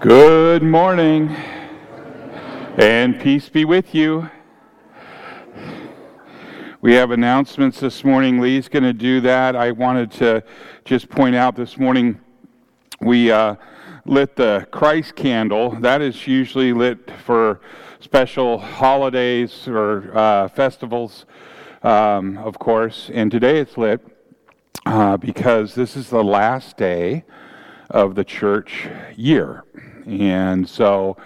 Good morning, and peace be with you. We have announcements this morning. Lee's going to do that. I wanted to just point out this morning we uh, lit the Christ candle. That is usually lit for special holidays or uh, festivals, um, of course. And today it's lit uh, because this is the last day of the church year. And so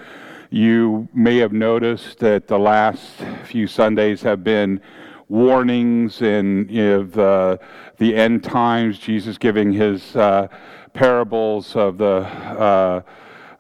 you may have noticed that the last few Sundays have been warnings and the, the end times, Jesus giving his uh, parables of the uh,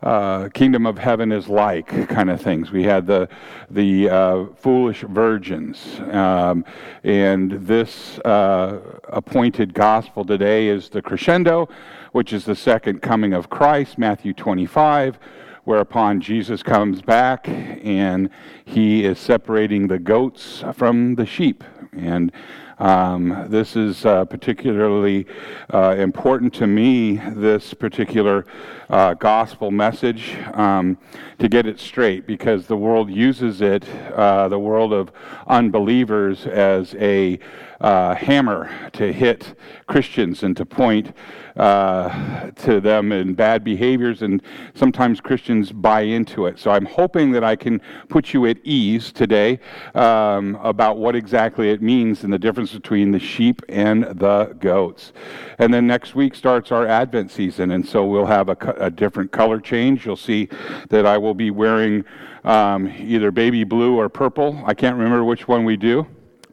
uh, kingdom of heaven is like kind of things. We had the the uh, foolish virgins, um, and this uh, appointed gospel today is the crescendo, which is the second coming of Christ, Matthew 25 whereupon Jesus comes back and he is separating the goats from the sheep. And um, this is uh, particularly uh, important to me, this particular uh, gospel message, um, to get it straight, because the world uses it, uh, the world of unbelievers, as a uh, hammer to hit Christians and to point uh, to them in bad behaviors, and sometimes Christians buy into it. So I'm hoping that I can put you at ease today um, about what exactly it means and the difference between the sheep and the goats. And then next week starts our Advent season, and so we'll have a, a different color change. You'll see that I will be wearing um, either baby blue or purple. I can't remember which one we do.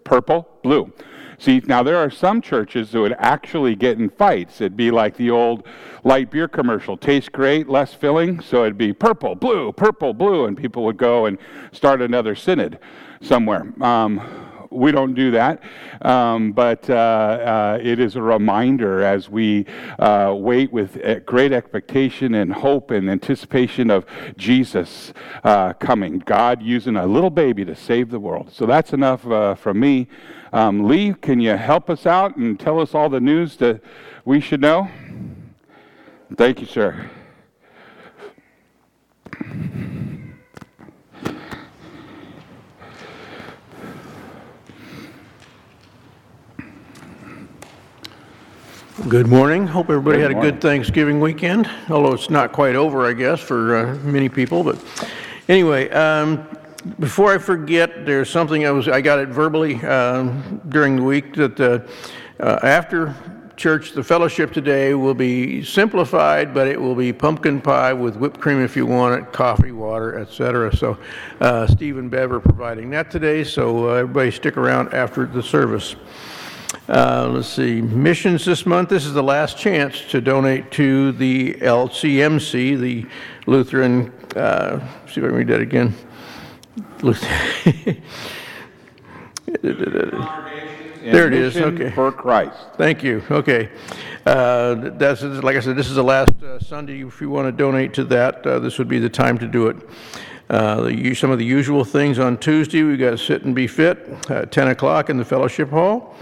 Purple, blue. See, now there are some churches that would actually get in fights. It'd be like the old light beer commercial tastes great, less filling. So it'd be purple, blue, purple, blue, and people would go and start another synod somewhere. Um, we don't do that, um, but uh, uh, it is a reminder as we uh, wait with great expectation and hope and anticipation of Jesus uh, coming. God using a little baby to save the world. So that's enough uh, from me. Um, Lee, can you help us out and tell us all the news that we should know? Thank you, sir. Good morning. Hope everybody had a good Thanksgiving weekend, although it's not quite over, I guess, for uh, many people. But anyway, um, before I forget, there's something I was I got it verbally um, during the week that uh, uh, after church, the fellowship today will be simplified, but it will be pumpkin pie with whipped cream if you want it, coffee, water, etc. So uh, Stephen Bever providing that today. So uh, everybody stick around after the service. Uh, let's see, missions this month. This is the last chance to donate to the LCMC, the Lutheran. Uh, see if I can read that again. there it is. Okay. For Christ. Thank you. Okay. Uh, that's like I said. This is the last uh, Sunday. If you want to donate to that, uh, this would be the time to do it. Uh, the, some of the usual things on Tuesday. We've got sit and be fit at 10 o'clock in the fellowship hall.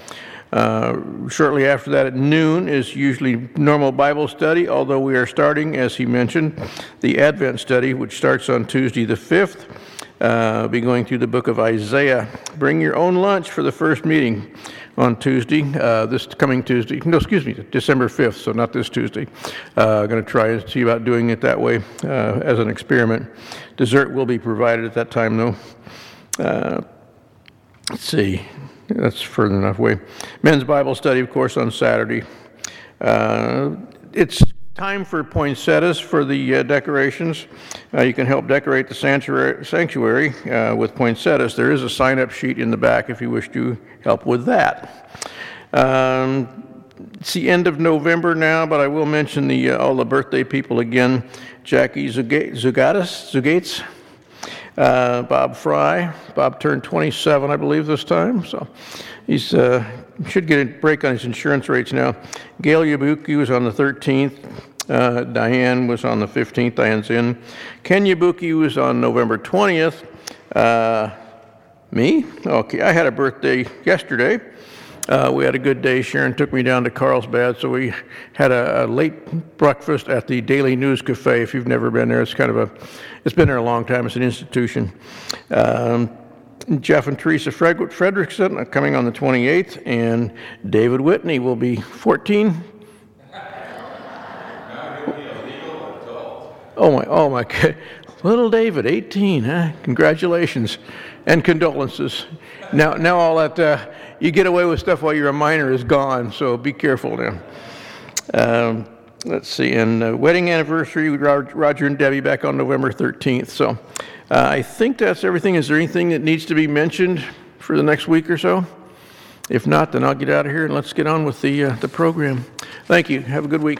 Uh, shortly after that at noon is usually normal Bible study, although we are starting, as he mentioned, the Advent study, which starts on Tuesday the 5th. Uh, be going through the book of Isaiah. Bring your own lunch for the first meeting on Tuesday, uh, this coming Tuesday. No, excuse me, December 5th, so not this Tuesday. Uh, going to try and see about doing it that way uh, as an experiment. Dessert will be provided at that time, though. Uh, let's see, that's further enough away. Men's Bible study, of course, on Saturday. Uh, it's time for poinsettias for the uh, decorations. Uh, you can help decorate the sanctuary, sanctuary uh, with poinsettias. There is a sign up sheet in the back if you wish to help with that. Um, it's the end of November now, but I will mention the, uh, all the birthday people again. Jackie Zugatis, Zugates, uh, Bob Fry. Bob turned 27, I believe, this time, so he's uh, should get a break on his insurance rates now. Gail Yabuki was on the 13th. Uh, Diane was on the 15th. Diane's in. Ken Yabuki was on November 20th. Uh, me? Okay, I had a birthday yesterday. Uh, we had a good day. Sharon took me down to Carlsbad, so we had a, a, late breakfast at the Daily News Cafe. If you've never been there, it's kind of a, it's been there a long time. It's an institution. Um, Jeff and Teresa Fredrickson are coming on the 28th, and David Whitney will be 14. Oh my, oh my, little David, 18, huh? Congratulations and condolences. Now, now all that, uh, you get away with stuff while you're a minor is gone, so be careful now. Um, let's see, and uh, wedding anniversary, with Roger and Debbie back on November 13th. So uh, I think that's everything. Is there anything that needs to be mentioned for the next week or so? If not, then I'll get out of here and let's get on with the, uh, the program. Thank you. Have a good week.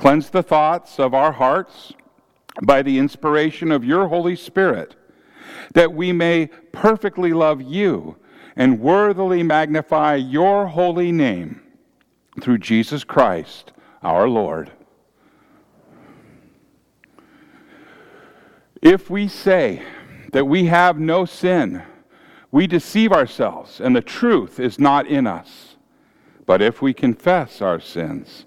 Cleanse the thoughts of our hearts by the inspiration of your Holy Spirit, that we may perfectly love you and worthily magnify your holy name through Jesus Christ our Lord. If we say that we have no sin, we deceive ourselves and the truth is not in us. But if we confess our sins,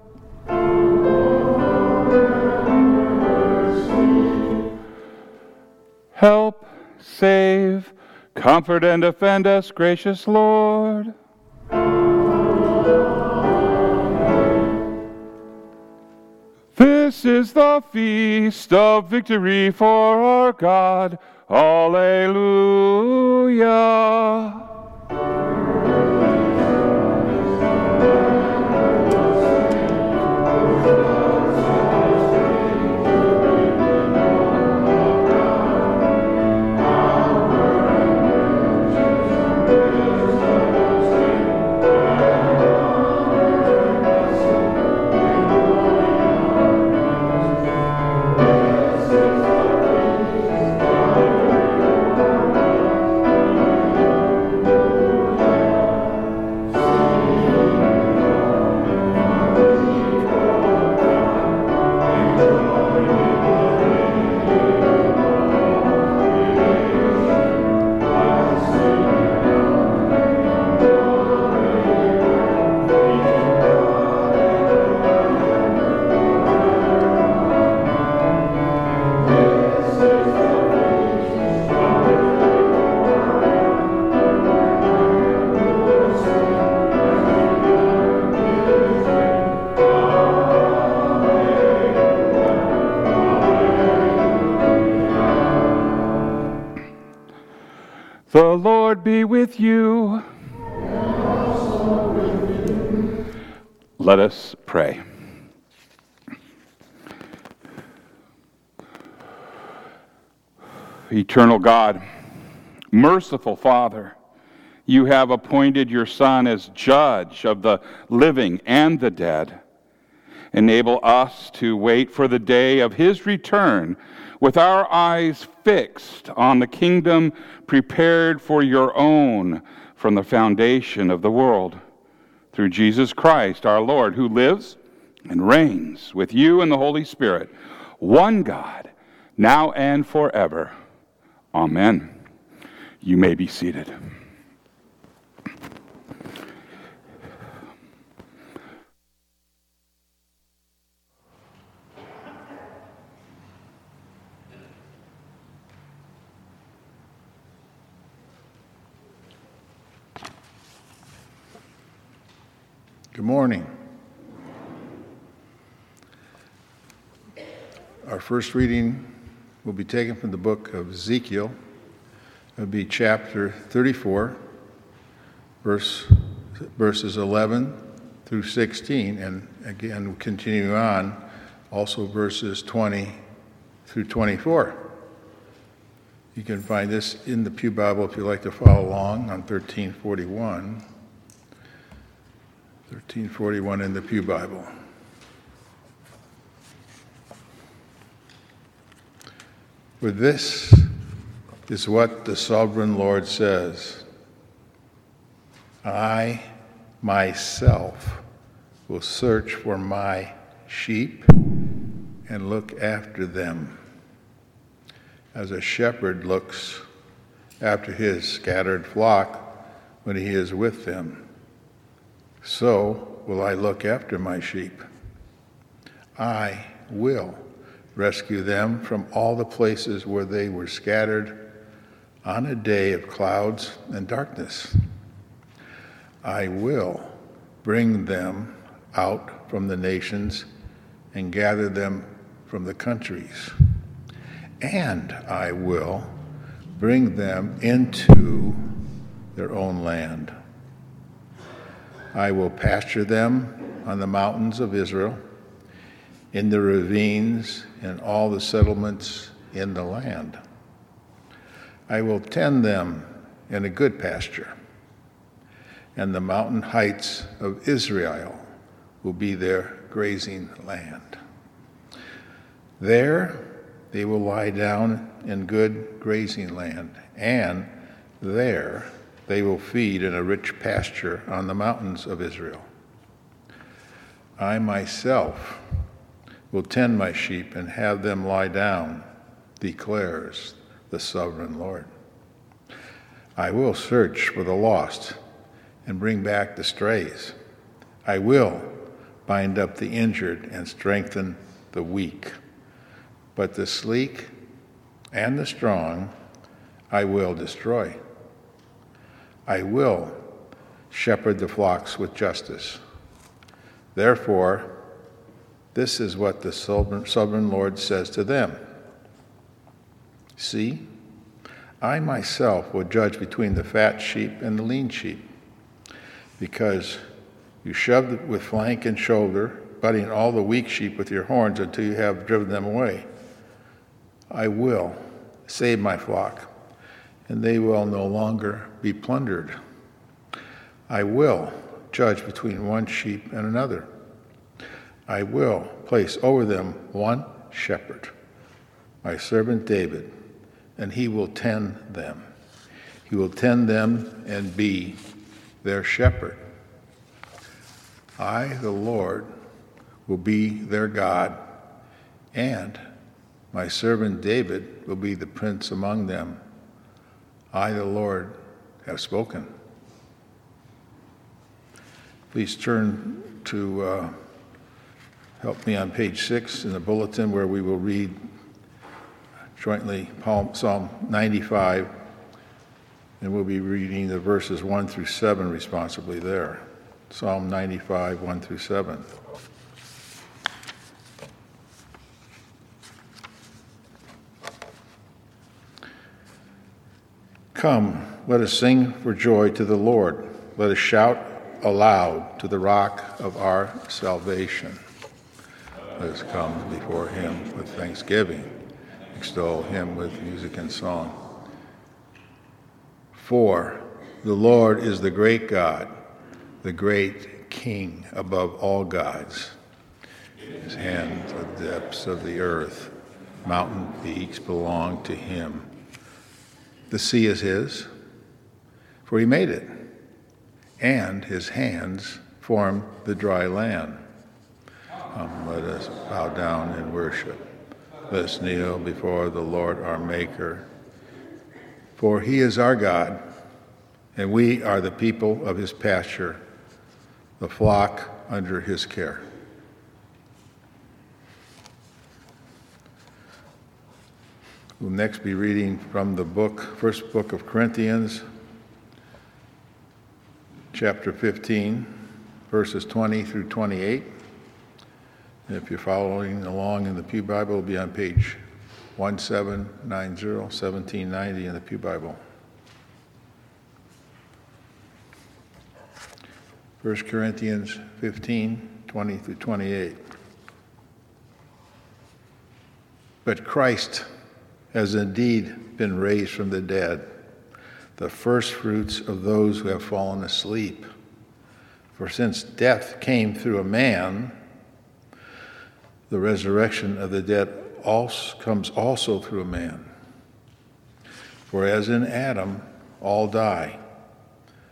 Help, save, comfort, and defend us, gracious Lord. This is the feast of victory for our God. Alleluia. The Lord be with you. Let us pray. Eternal God, merciful Father, you have appointed your Son as judge of the living and the dead. Enable us to wait for the day of his return with our eyes fixed on the kingdom prepared for your own from the foundation of the world. Through Jesus Christ our Lord, who lives and reigns with you and the Holy Spirit, one God, now and forever. Amen. You may be seated. Good morning. Our first reading will be taken from the book of Ezekiel. It will be chapter 34, verse, verses 11 through 16. And again, continuing on, also verses 20 through 24. You can find this in the Pew Bible if you'd like to follow along on 1341. 1341 in the Pew Bible. For this is what the sovereign Lord says I myself will search for my sheep and look after them as a shepherd looks after his scattered flock when he is with them. So will I look after my sheep. I will rescue them from all the places where they were scattered on a day of clouds and darkness. I will bring them out from the nations and gather them from the countries and I will bring them into their own land. I will pasture them on the mountains of Israel, in the ravines, and all the settlements in the land. I will tend them in a good pasture, and the mountain heights of Israel will be their grazing land. There they will lie down in good grazing land, and there they will feed in a rich pasture on the mountains of Israel. I myself will tend my sheep and have them lie down, declares the sovereign Lord. I will search for the lost and bring back the strays. I will bind up the injured and strengthen the weak but the sleek and the strong I will destroy. I will shepherd the flocks with justice. Therefore, this is what the sovereign Lord says to them See, I myself will judge between the fat sheep and the lean sheep, because you shoved with flank and shoulder, butting all the weak sheep with your horns until you have driven them away. I will save my flock, and they will no longer be plundered. I will judge between one sheep and another. I will place over them one shepherd, my servant David, and he will tend them. He will tend them and be their shepherd. I, the Lord, will be their God, and my servant David will be the prince among them. I, the Lord, have spoken. Please turn to uh, help me on page six in the bulletin where we will read jointly Psalm 95, and we'll be reading the verses 1 through 7 responsibly there. Psalm 95, 1 through 7. Come, let us sing for joy to the Lord. Let us shout aloud to the rock of our salvation. Let us come before him with thanksgiving, extol him with music and song. For the Lord is the great God, the great King above all gods. His hands the depths of the earth, mountain peaks belong to him. The sea is his, for he made it, and his hands formed the dry land. Um, let us bow down and worship. Let us kneel before the Lord our Maker. For he is our God, and we are the people of his pasture, the flock under his care. We'll next be reading from the book, first book of Corinthians, chapter 15, verses 20 through 28. And if you're following along in the Pew Bible, it'll be on page 1790, 1790 in the Pew Bible. 1 Corinthians 15, 20 through 28. But Christ has indeed been raised from the dead, the firstfruits of those who have fallen asleep. For since death came through a man, the resurrection of the dead also comes also through a man. For as in Adam all die,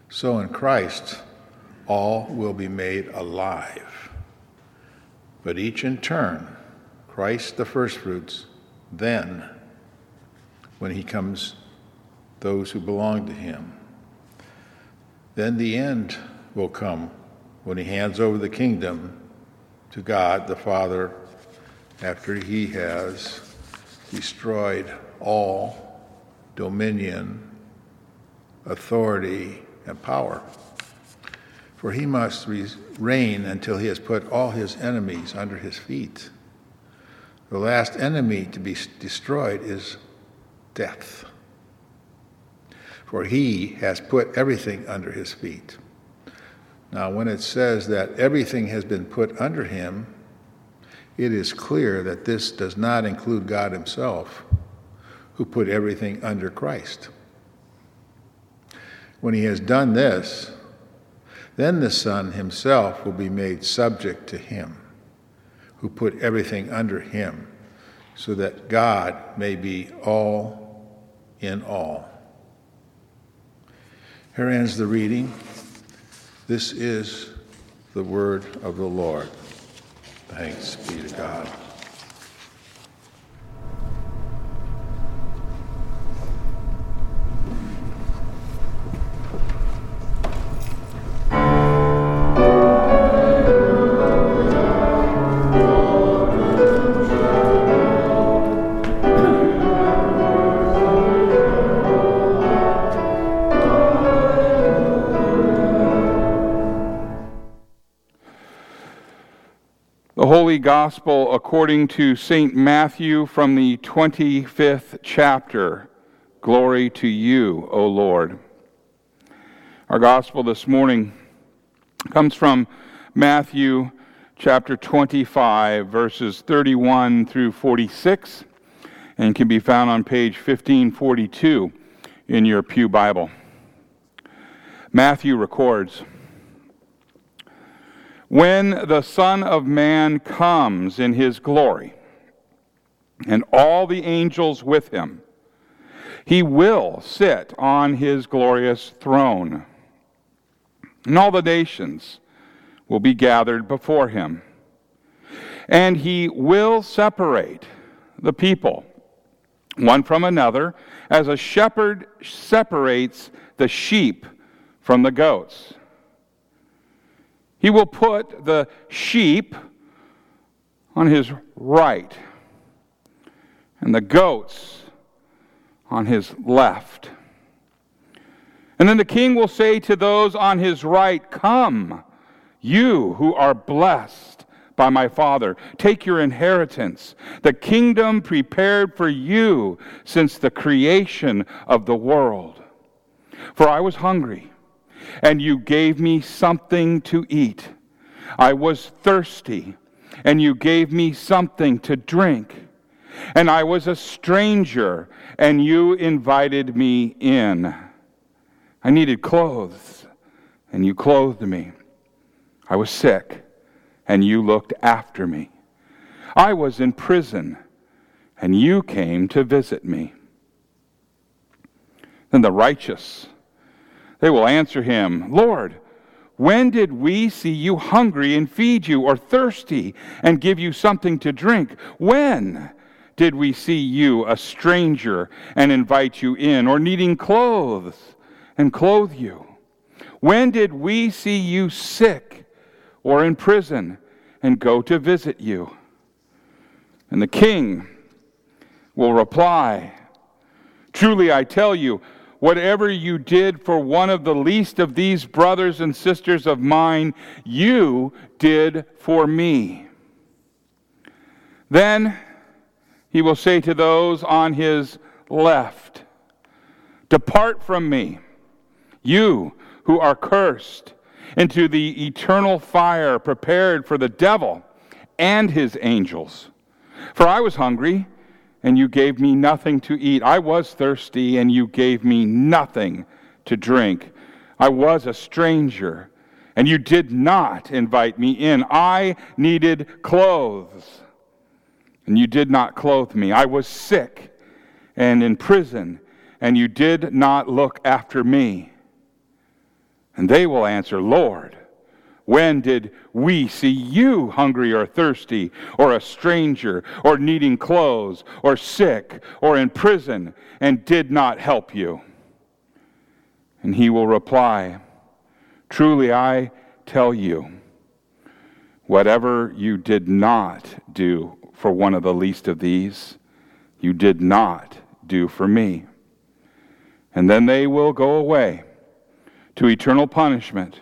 so in Christ all will be made alive. But each in turn, Christ the firstfruits, then, when he comes, those who belong to him. Then the end will come when he hands over the kingdom to God the Father after he has destroyed all dominion, authority, and power. For he must reign until he has put all his enemies under his feet. The last enemy to be destroyed is death. For he has put everything under his feet. Now, when it says that everything has been put under him, it is clear that this does not include God Himself, who put everything under Christ. When He has done this, then the Son Himself will be made subject to Him, who put everything under Him, so that God may be all in all. Here ends the reading. This is the word of the Lord. Thanks be to God. Gospel according to St. Matthew from the 25th chapter. Glory to you, O Lord. Our Gospel this morning comes from Matthew chapter 25, verses 31 through 46, and can be found on page 1542 in your Pew Bible. Matthew records, when the Son of Man comes in his glory, and all the angels with him, he will sit on his glorious throne. And all the nations will be gathered before him. And he will separate the people one from another, as a shepherd separates the sheep from the goats. He will put the sheep on his right and the goats on his left. And then the king will say to those on his right, Come, you who are blessed by my Father, take your inheritance, the kingdom prepared for you since the creation of the world. For I was hungry and you gave me something to eat. I was thirsty, and you gave me something to drink. And I was a stranger, and you invited me in. I needed clothes, and you clothed me. I was sick, and you looked after me. I was in prison, and you came to visit me. Then the righteous they will answer him, Lord, when did we see you hungry and feed you, or thirsty and give you something to drink? When did we see you a stranger and invite you in, or needing clothes and clothe you? When did we see you sick or in prison and go to visit you? And the king will reply, Truly I tell you, Whatever you did for one of the least of these brothers and sisters of mine, you did for me. Then he will say to those on his left, Depart from me, you who are cursed, into the eternal fire prepared for the devil and his angels. For I was hungry, and you gave me nothing to eat. I was thirsty, and you gave me nothing to drink. I was a stranger, and you did not invite me in. I needed clothes, and you did not clothe me. I was sick and in prison, and you did not look after me. And they will answer, Lord, when did we see you hungry or thirsty, or a stranger, or needing clothes, or sick, or in prison, and did not help you? And he will reply, Truly I tell you, whatever you did not do for one of the least of these, you did not do for me. And then they will go away to eternal punishment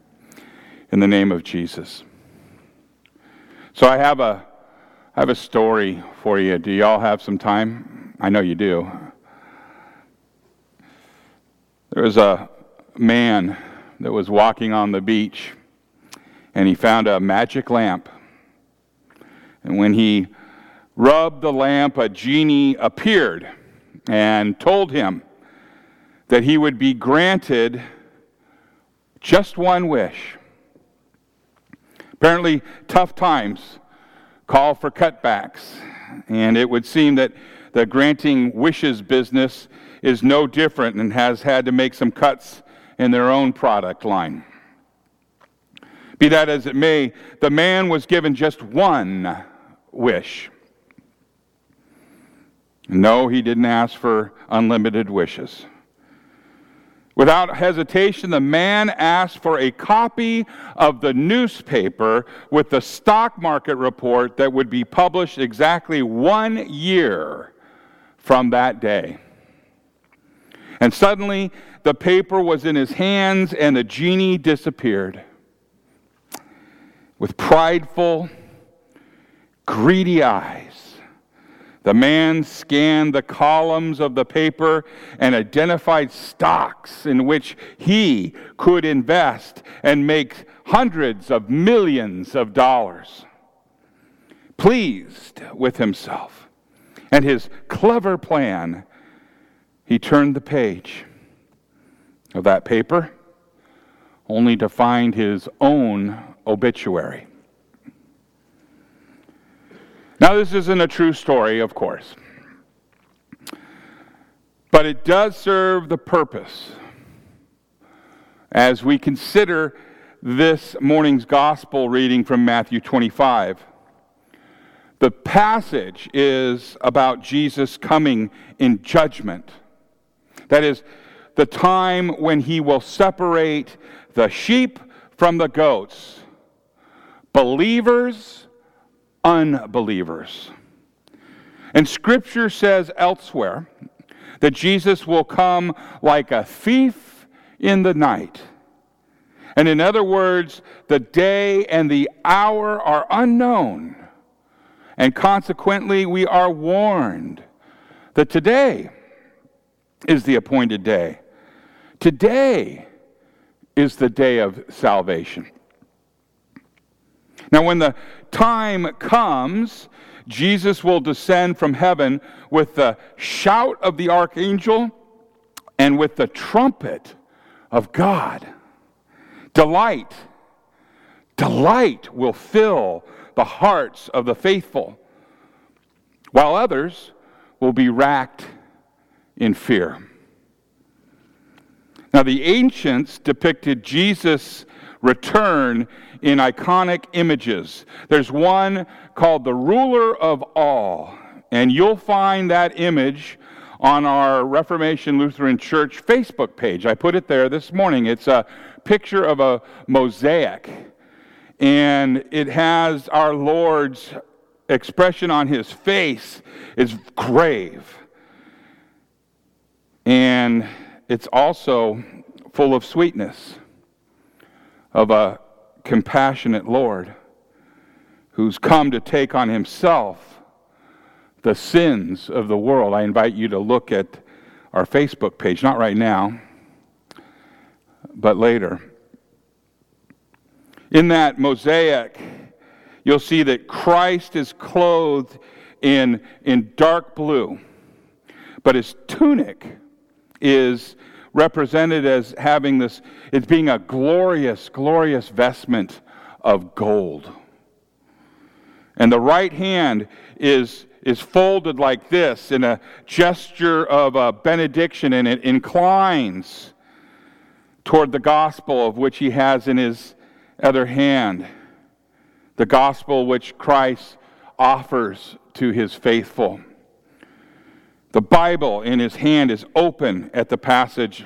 in the name of Jesus. So I have a I have a story for you. Do y'all have some time? I know you do. There was a man that was walking on the beach and he found a magic lamp. And when he rubbed the lamp, a genie appeared and told him that he would be granted just one wish. Apparently, tough times call for cutbacks, and it would seem that the granting wishes business is no different and has had to make some cuts in their own product line. Be that as it may, the man was given just one wish. No, he didn't ask for unlimited wishes. Without hesitation, the man asked for a copy of the newspaper with the stock market report that would be published exactly one year from that day. And suddenly, the paper was in his hands, and the genie disappeared. With prideful, greedy eyes, the man scanned the columns of the paper and identified stocks in which he could invest and make hundreds of millions of dollars. Pleased with himself and his clever plan, he turned the page of that paper only to find his own obituary. Now, this isn't a true story, of course, but it does serve the purpose as we consider this morning's gospel reading from Matthew 25. The passage is about Jesus coming in judgment. That is, the time when he will separate the sheep from the goats, believers unbelievers. And Scripture says elsewhere that Jesus will come like a thief in the night. And in other words, the day and the hour are unknown. And consequently, we are warned that today is the appointed day. Today is the day of salvation. Now, when the time comes, Jesus will descend from heaven with the shout of the archangel and with the trumpet of God. Delight, delight will fill the hearts of the faithful, while others will be racked in fear. Now, the ancients depicted Jesus' return in iconic images. There's one called the ruler of all, and you'll find that image on our Reformation Lutheran Church Facebook page. I put it there this morning. It's a picture of a mosaic, and it has our Lord's expression on his face is grave. And it's also full of sweetness of a compassionate Lord who's come to take on himself the sins of the world. I invite you to look at our Facebook page, not right now, but later. In that mosaic, you'll see that Christ is clothed in, in dark blue, but his tunic is represented as having this, it's being a glorious, glorious vestment of gold. And the right hand is, is folded like this in a gesture of a benediction, and it inclines toward the gospel of which he has in his other hand. The gospel which Christ offers to his faithful. The Bible in his hand is open at the passage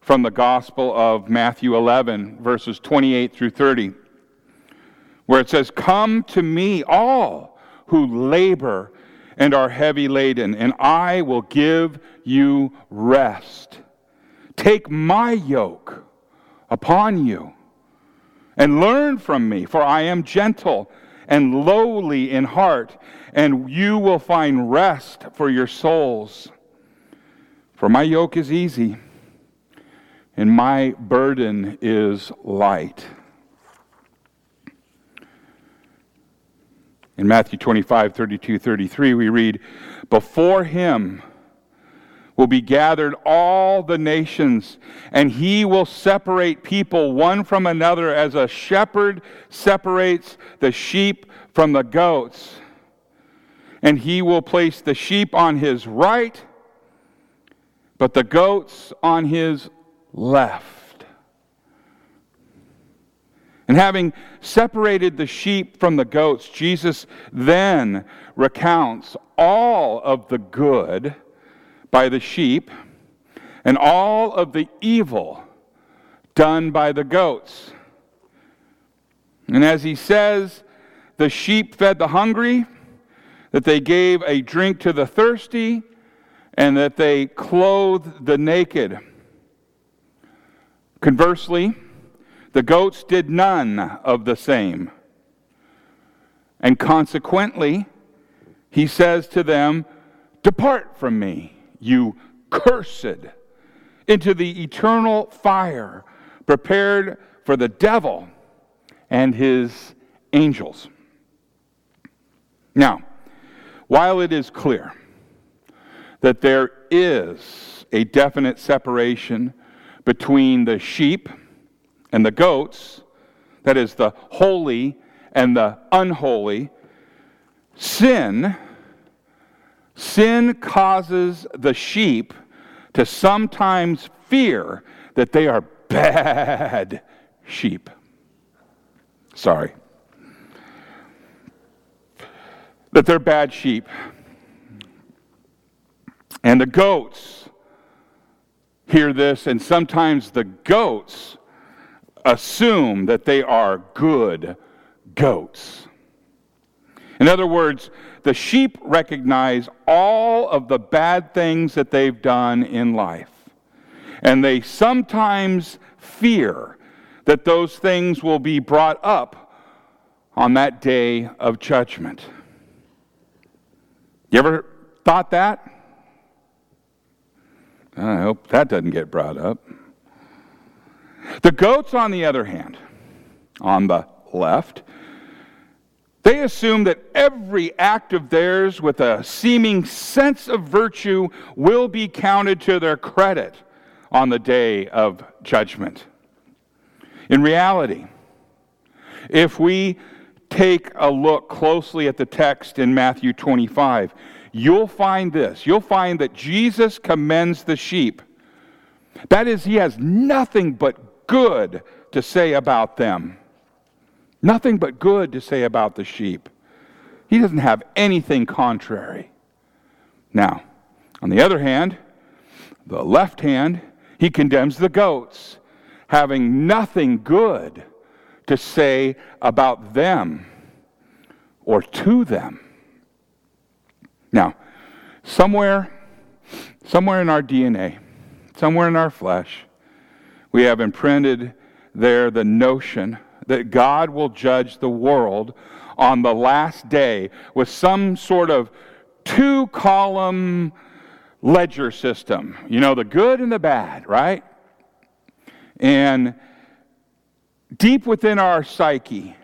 from the Gospel of Matthew 11, verses 28 through 30 where it says, Come to me, all who labor and are heavy laden, and I will give you rest. Take my yoke upon you and learn from me, for I am gentle and lowly in heart, and you will find rest for your souls. For my yoke is easy, and my burden is light. In Matthew 25, 32, 33, we read, Before him will be gathered all the nations, and he will separate people one from another as a shepherd separates the sheep from the goats. And he will place the sheep on his right, but the goats on his left. And having separated the sheep from the goats, Jesus then recounts all of the good by the sheep and all of the evil done by the goats. And as he says, the sheep fed the hungry, that they gave a drink to the thirsty, and that they clothed the naked. Conversely, the goats did none of the same. And consequently, he says to them, Depart from me, you cursed, into the eternal fire prepared for the devil and his angels. Now, while it is clear that there is a definite separation between the sheep and the goats, that is, the holy and the unholy, sin, sin causes the sheep to sometimes fear that they are bad sheep. Sorry. That they're bad sheep. And the goats hear this, and sometimes the goats assume that they are good goats. In other words, the sheep recognize all of the bad things that they've done in life. And they sometimes fear that those things will be brought up on that day of judgment. You ever thought that? I hope that doesn't get brought up. The goats, on the other hand, on the left, they assume that every act of theirs with a seeming sense of virtue will be counted to their credit on the day of judgment. In reality, if we take a look closely at the text in Matthew 25, you'll find this. You'll find that Jesus commends the sheep. That is, he has nothing but good to say about them. Nothing but good to say about the sheep. He doesn't have anything contrary. Now, On the other hand, the left hand, he condemns the goats, having nothing good to say about them or to them. Now, somewhere, somewhere in our DNA, somewhere in our flesh, we have imprinted there the notion that God will judge the world on the last day with some sort of two column ledger system. You know, the good and the bad, right? And deep within our psyche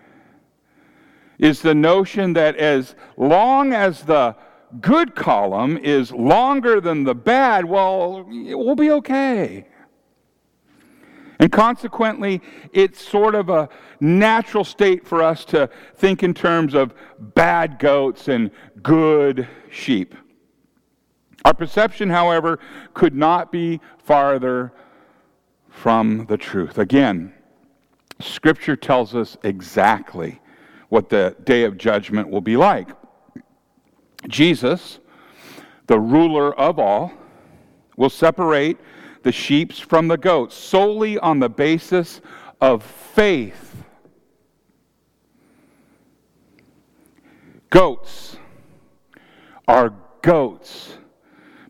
is the notion that as long as the good column is longer than the bad, well, we'll be okay. And consequently, it's sort of a natural state for us to think in terms of bad goats and good sheep. Our perception, however, could not be farther from the truth. Again, Scripture tells us exactly what the day of judgment will be like. Jesus, the ruler of all, will separate the sheep from the goats solely on the basis of faith. Goats are goats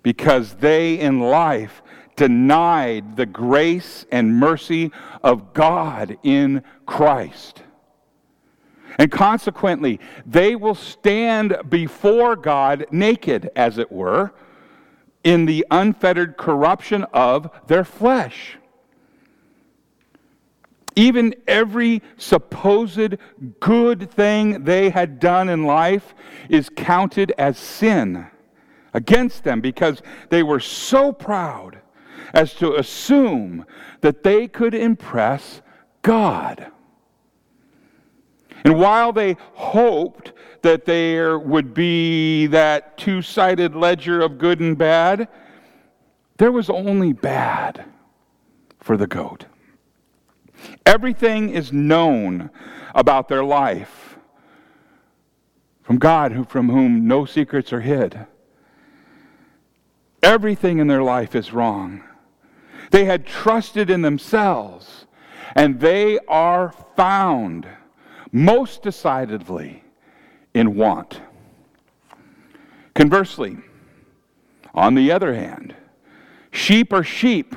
because they in life denied the grace and mercy of God in Christ. And consequently, they will stand before God naked, as it were, in the unfettered corruption of their flesh. Even every supposed good thing they had done in life is counted as sin against them because they were so proud as to assume that they could impress God. And while they hoped that there would be that two sided ledger of good and bad, there was only bad for the goat. Everything is known about their life from God, from whom no secrets are hid. Everything in their life is wrong. They had trusted in themselves, and they are found most decidedly in want. Conversely, on the other hand, sheep are sheep.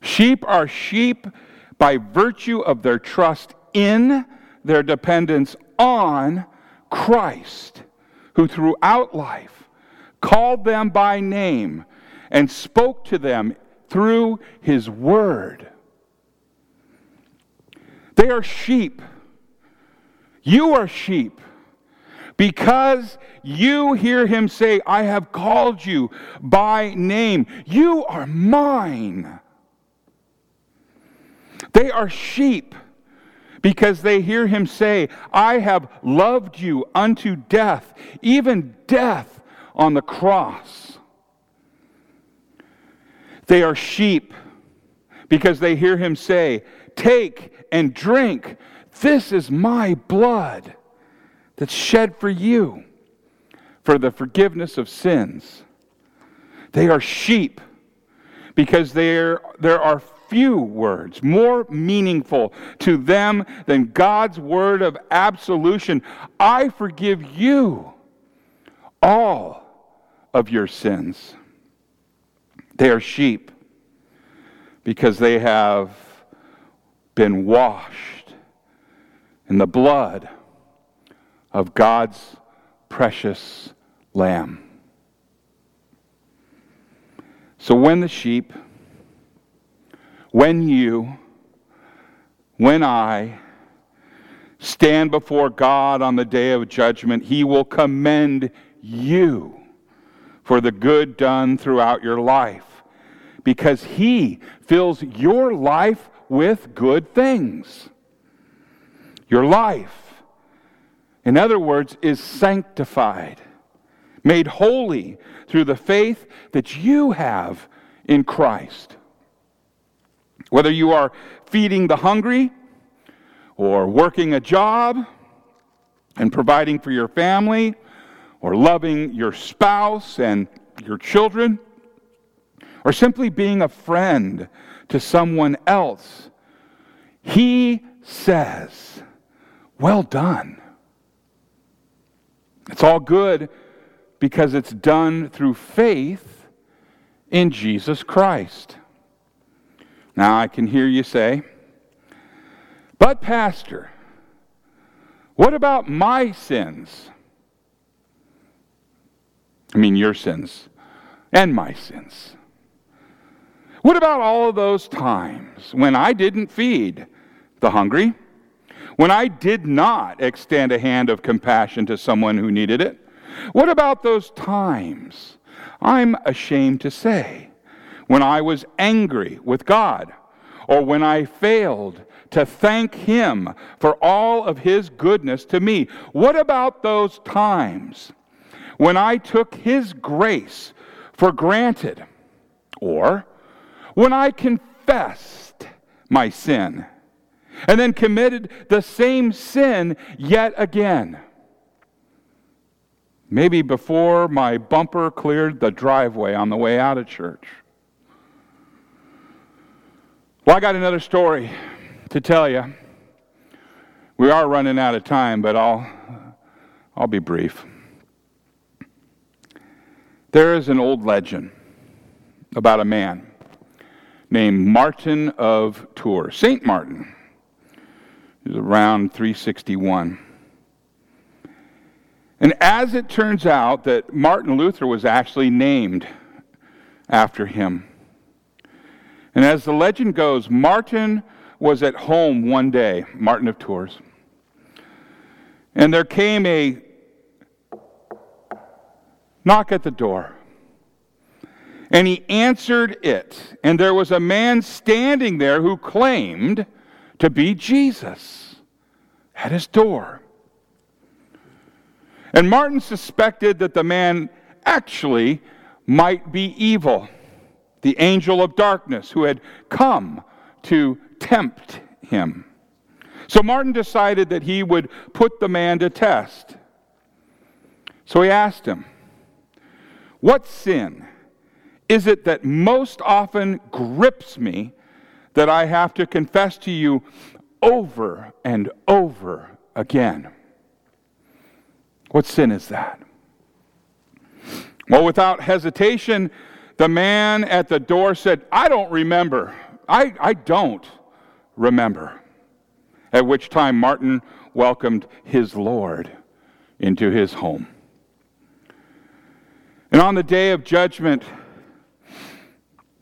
Sheep are sheep by virtue of their trust in, their dependence on Christ, who throughout life called them by name and spoke to them through his word. They are sheep you are sheep. Because you hear him say, I have called you by name. You are mine. They are sheep because they hear him say, I have loved you unto death, even death on the cross. They are sheep because they hear him say, Take and drink. This is my blood that's shed for you for the forgiveness of sins. They are sheep because there, there are few words more meaningful to them than God's word of absolution. I forgive you all of your sins. They are sheep because they have been washed in the blood of God's precious lamb. So when the sheep, when you, when I stand before God on the day of judgment, He will commend you for the good done throughout your life because He fills your life with good things. Your life, in other words, is sanctified, made holy through the faith that you have in Christ. Whether you are feeding the hungry, or working a job and providing for your family, or loving your spouse and your children, or simply being a friend to someone else, he says, Well done. It's all good because it's done through faith in Jesus Christ. Now, I can hear you say, But, Pastor, what about my sins? I mean, your sins and my sins. What about all of those times when I didn't feed the hungry? When I did not extend a hand of compassion to someone who needed it? What about those times, I'm ashamed to say, when I was angry with God or when I failed to thank Him for all of His goodness to me? What about those times when I took His grace for granted or when I confessed my sin and then committed the same sin yet again? Maybe before my bumper cleared the driveway on the way out of church. Well, I got another story to tell you. We are running out of time, but I'll, I'll be brief. There is an old legend about a man named Martin of Tours, St. Martin. Was around 361. And as it turns out, that Martin Luther was actually named after him. And as the legend goes, Martin was at home one day, Martin of Tours, and there came a knock at the door. And he answered it, and there was a man standing there who claimed to be Jesus at his door. And Martin suspected that the man actually might be evil, the angel of darkness who had come to tempt him. So Martin decided that he would put the man to test. So he asked him, What sin is it that most often grips me that I have to confess to you over and over again? What sin is that? Well, without hesitation, the man at the door said, I don't remember. I, I don't remember. At which time Martin welcomed his Lord into his home. And on the day of judgment,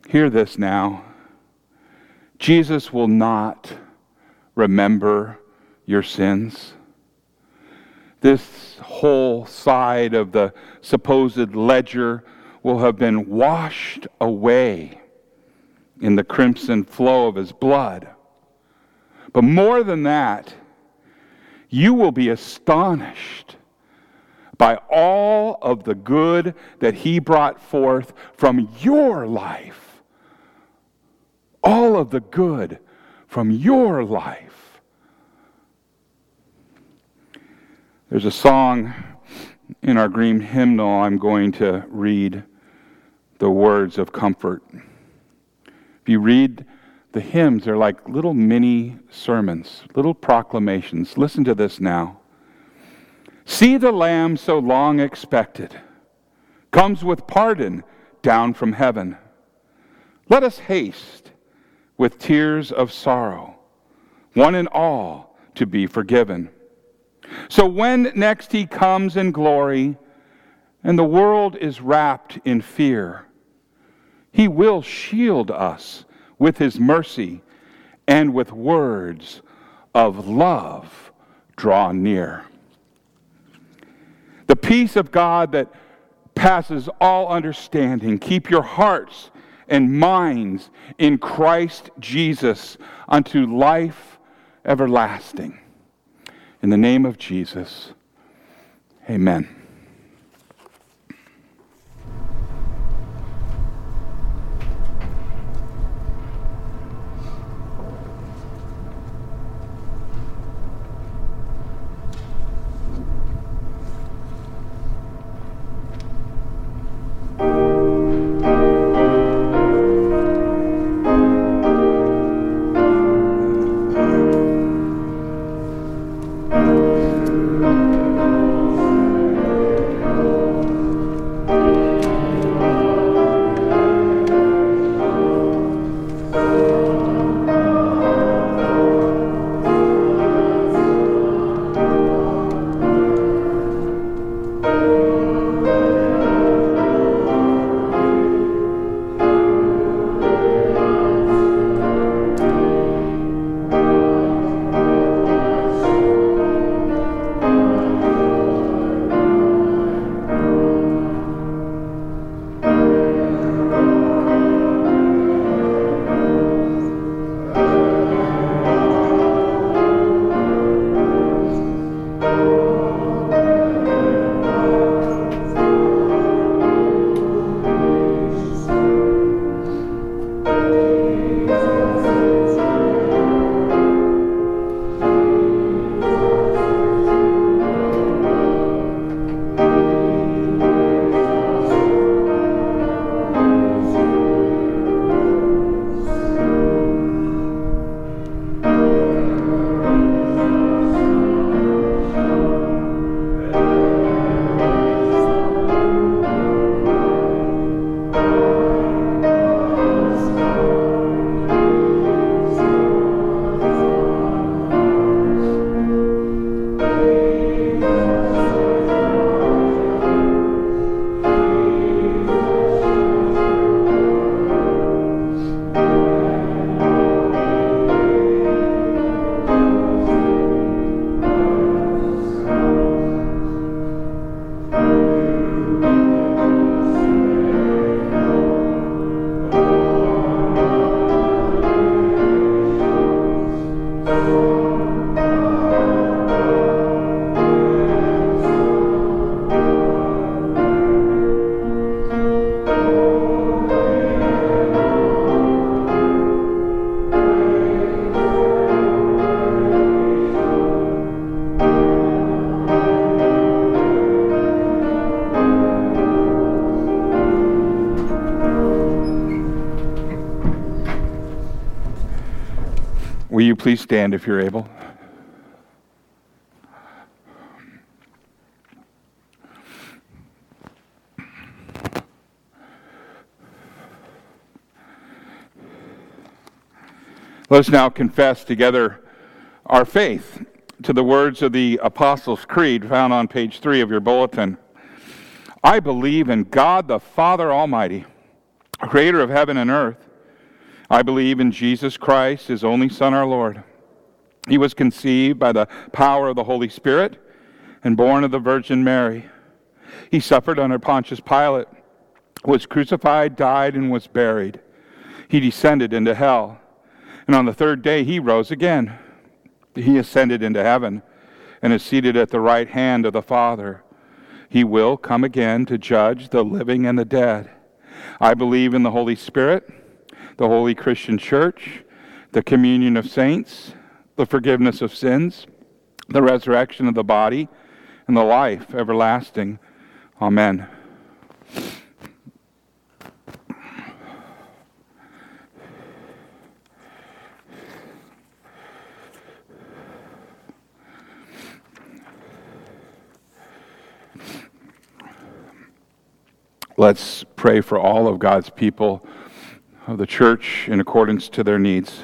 hear this now Jesus will not remember your sins this whole side of the supposed ledger will have been washed away in the crimson flow of his blood. But more than that, you will be astonished by all of the good that he brought forth from your life. All of the good from your life. There's a song in our green hymnal I'm going to read the words of comfort. If you read the hymns, they're like little mini sermons, little proclamations. Listen to this now. See the Lamb so long expected comes with pardon down from heaven. Let us haste with tears of sorrow, one and all to be forgiven. So when next he comes in glory and the world is wrapped in fear, he will shield us with his mercy and with words of love draw near. The peace of God that passes all understanding, keep your hearts and minds in Christ Jesus unto life everlasting. In the name of Jesus, amen. Please stand if you're able? Let us now confess together our faith to the words of the Apostles' Creed found on page three of your bulletin. I believe in God the Father Almighty, creator of heaven and earth. I believe in Jesus Christ, his only Son, our Lord. He was conceived by the power of the Holy Spirit and born of the Virgin Mary. He suffered under Pontius Pilate, was crucified, died, and was buried. He descended into hell. And on the third day, he rose again. He ascended into heaven and is seated at the right hand of the Father. He will come again to judge the living and the dead. I believe in the Holy Spirit, the holy Christian church, the communion of saints, the forgiveness of sins, the resurrection of the body, and the life everlasting. Amen. Let's pray for all of God's people of the church in accordance to their needs.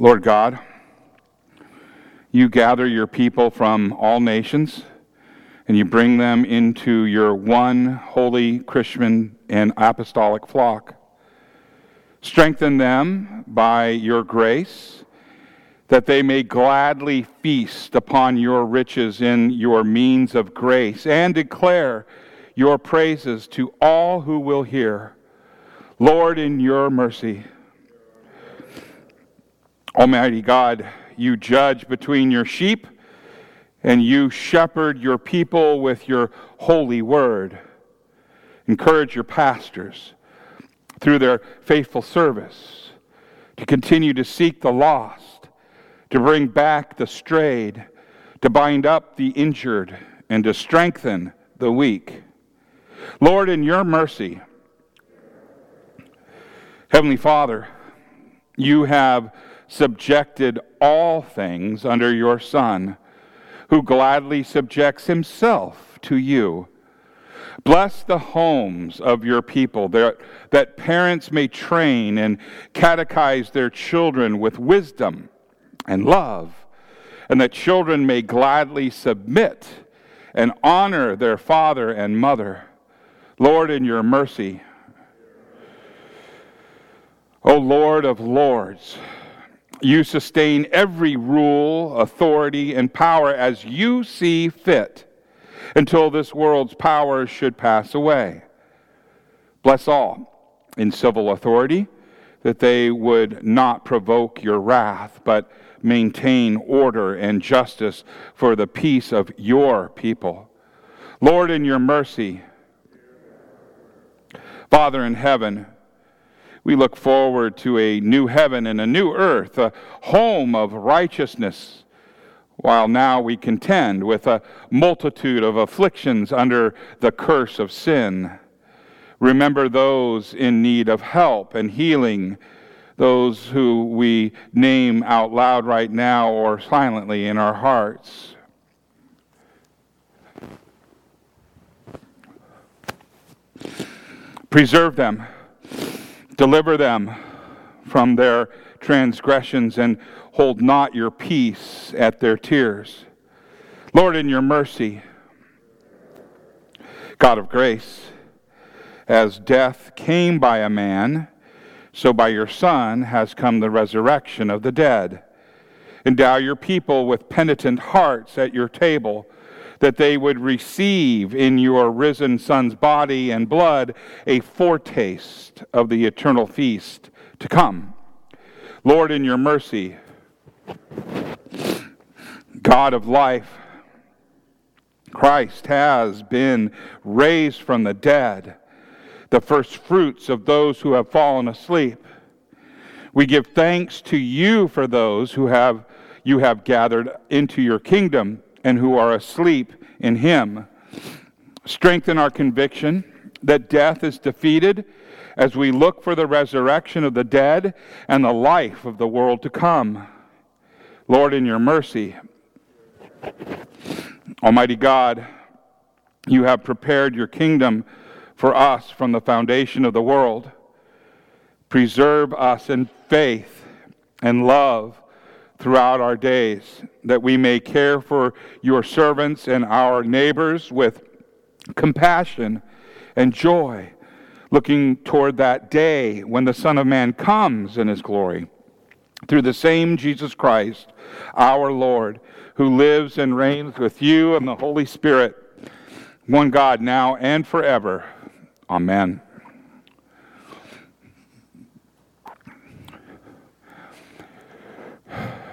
Lord God, you gather your people from all nations and you bring them into your one holy Christian and apostolic flock. Strengthen them by your grace that they may gladly feast upon your riches in your means of grace and declare your praises to all who will hear. Lord, in your mercy. Almighty God, you judge between your sheep and you shepherd your people with your holy word. Encourage your pastors through their faithful service to continue to seek the lost to bring back the strayed, to bind up the injured, and to strengthen the weak. Lord, in your mercy, Heavenly Father, you have subjected all things under your Son, who gladly subjects himself to you. Bless the homes of your people, that, that parents may train and catechize their children with wisdom and love, and that children may gladly submit and honor their father and mother. Lord, in your mercy, O Lord of lords, you sustain every rule, authority, and power as you see fit until this world's powers should pass away. Bless all in civil authority that they would not provoke your wrath, but maintain order and justice for the peace of your people. Lord, in your mercy, Father in heaven, we look forward to a new heaven and a new earth, a home of righteousness, while now we contend with a multitude of afflictions under the curse of sin. Remember those in need of help and healing those who we name out loud right now or silently in our hearts. Preserve them, deliver them from their transgressions, and hold not your peace at their tears. Lord, in your mercy, God of grace, as death came by a man, so by your Son has come the resurrection of the dead. Endow your people with penitent hearts at your table, that they would receive in your risen Son's body and blood a foretaste of the eternal feast to come. Lord, in your mercy, God of life, Christ has been raised from the dead the first fruits of those who have fallen asleep. We give thanks to you for those who have you have gathered into your kingdom and who are asleep in him. Strengthen our conviction that death is defeated as we look for the resurrection of the dead and the life of the world to come. Lord, in your mercy, Almighty God, you have prepared your kingdom for us from the foundation of the world. Preserve us in faith and love throughout our days, that we may care for your servants and our neighbors with compassion and joy, looking toward that day when the Son of Man comes in his glory. Through the same Jesus Christ, our Lord, who lives and reigns with you and the Holy Spirit, one God, now and forever. Amen.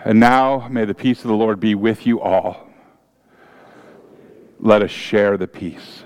And now may the peace of the Lord be with you all. Let us share the peace.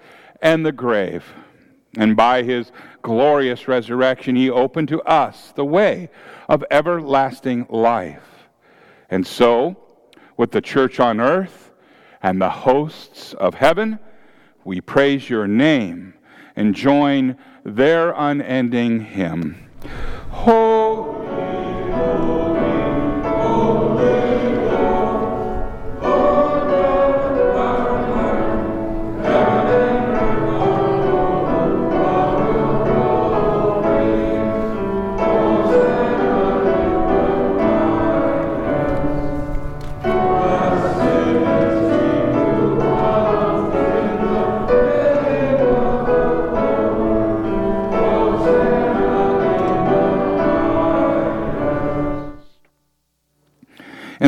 and the grave, and by his glorious resurrection, he opened to us the way of everlasting life. And so, with the church on earth and the hosts of heaven, we praise your name and join their unending hymn. Holy,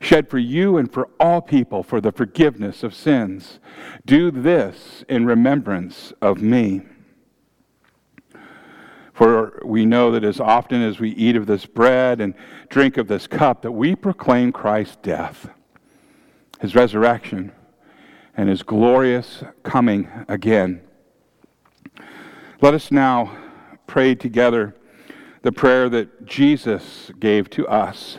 shed for you and for all people for the forgiveness of sins. Do this in remembrance of me. For we know that as often as we eat of this bread and drink of this cup, that we proclaim Christ's death, his resurrection, and his glorious coming again. Let us now pray together the prayer that Jesus gave to us.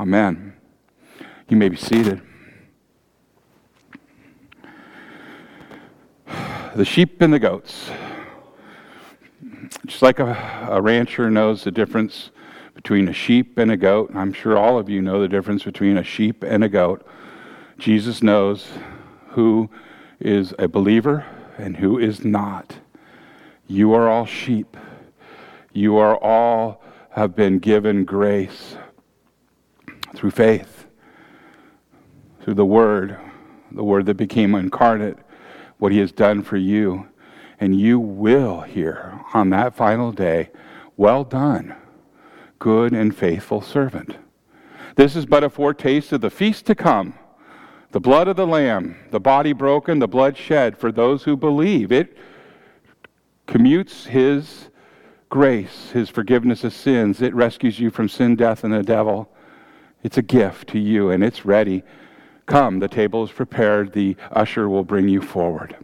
Amen. You may be seated. The sheep and the goats. Just like a, a rancher knows the difference between a sheep and a goat. And I'm sure all of you know the difference between a sheep and a goat. Jesus knows who is a believer and who is not. You are all sheep. You are all have been given grace through faith, through the Word, the Word that became incarnate, what He has done for you. And you will hear on that final day, Well done, good and faithful servant. This is but a foretaste of the feast to come. The blood of the Lamb, the body broken, the blood shed for those who believe. It commutes His grace, His forgiveness of sins. It rescues you from sin, death, and the devil. It's a gift to you, and it's ready. Come, the table is prepared. The usher will bring you forward.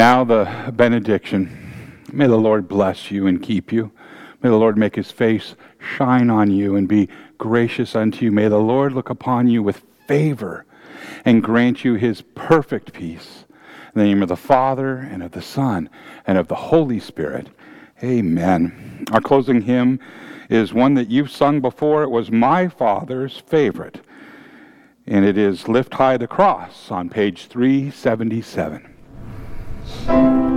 Now the benediction. May the Lord bless you and keep you. May the Lord make his face shine on you and be gracious unto you. May the Lord look upon you with favor and grant you his perfect peace. In the name of the Father, and of the Son, and of the Holy Spirit. Amen. Our closing hymn is one that you've sung before. It was my father's favorite, and it is Lift High the Cross on page 377. Thank you.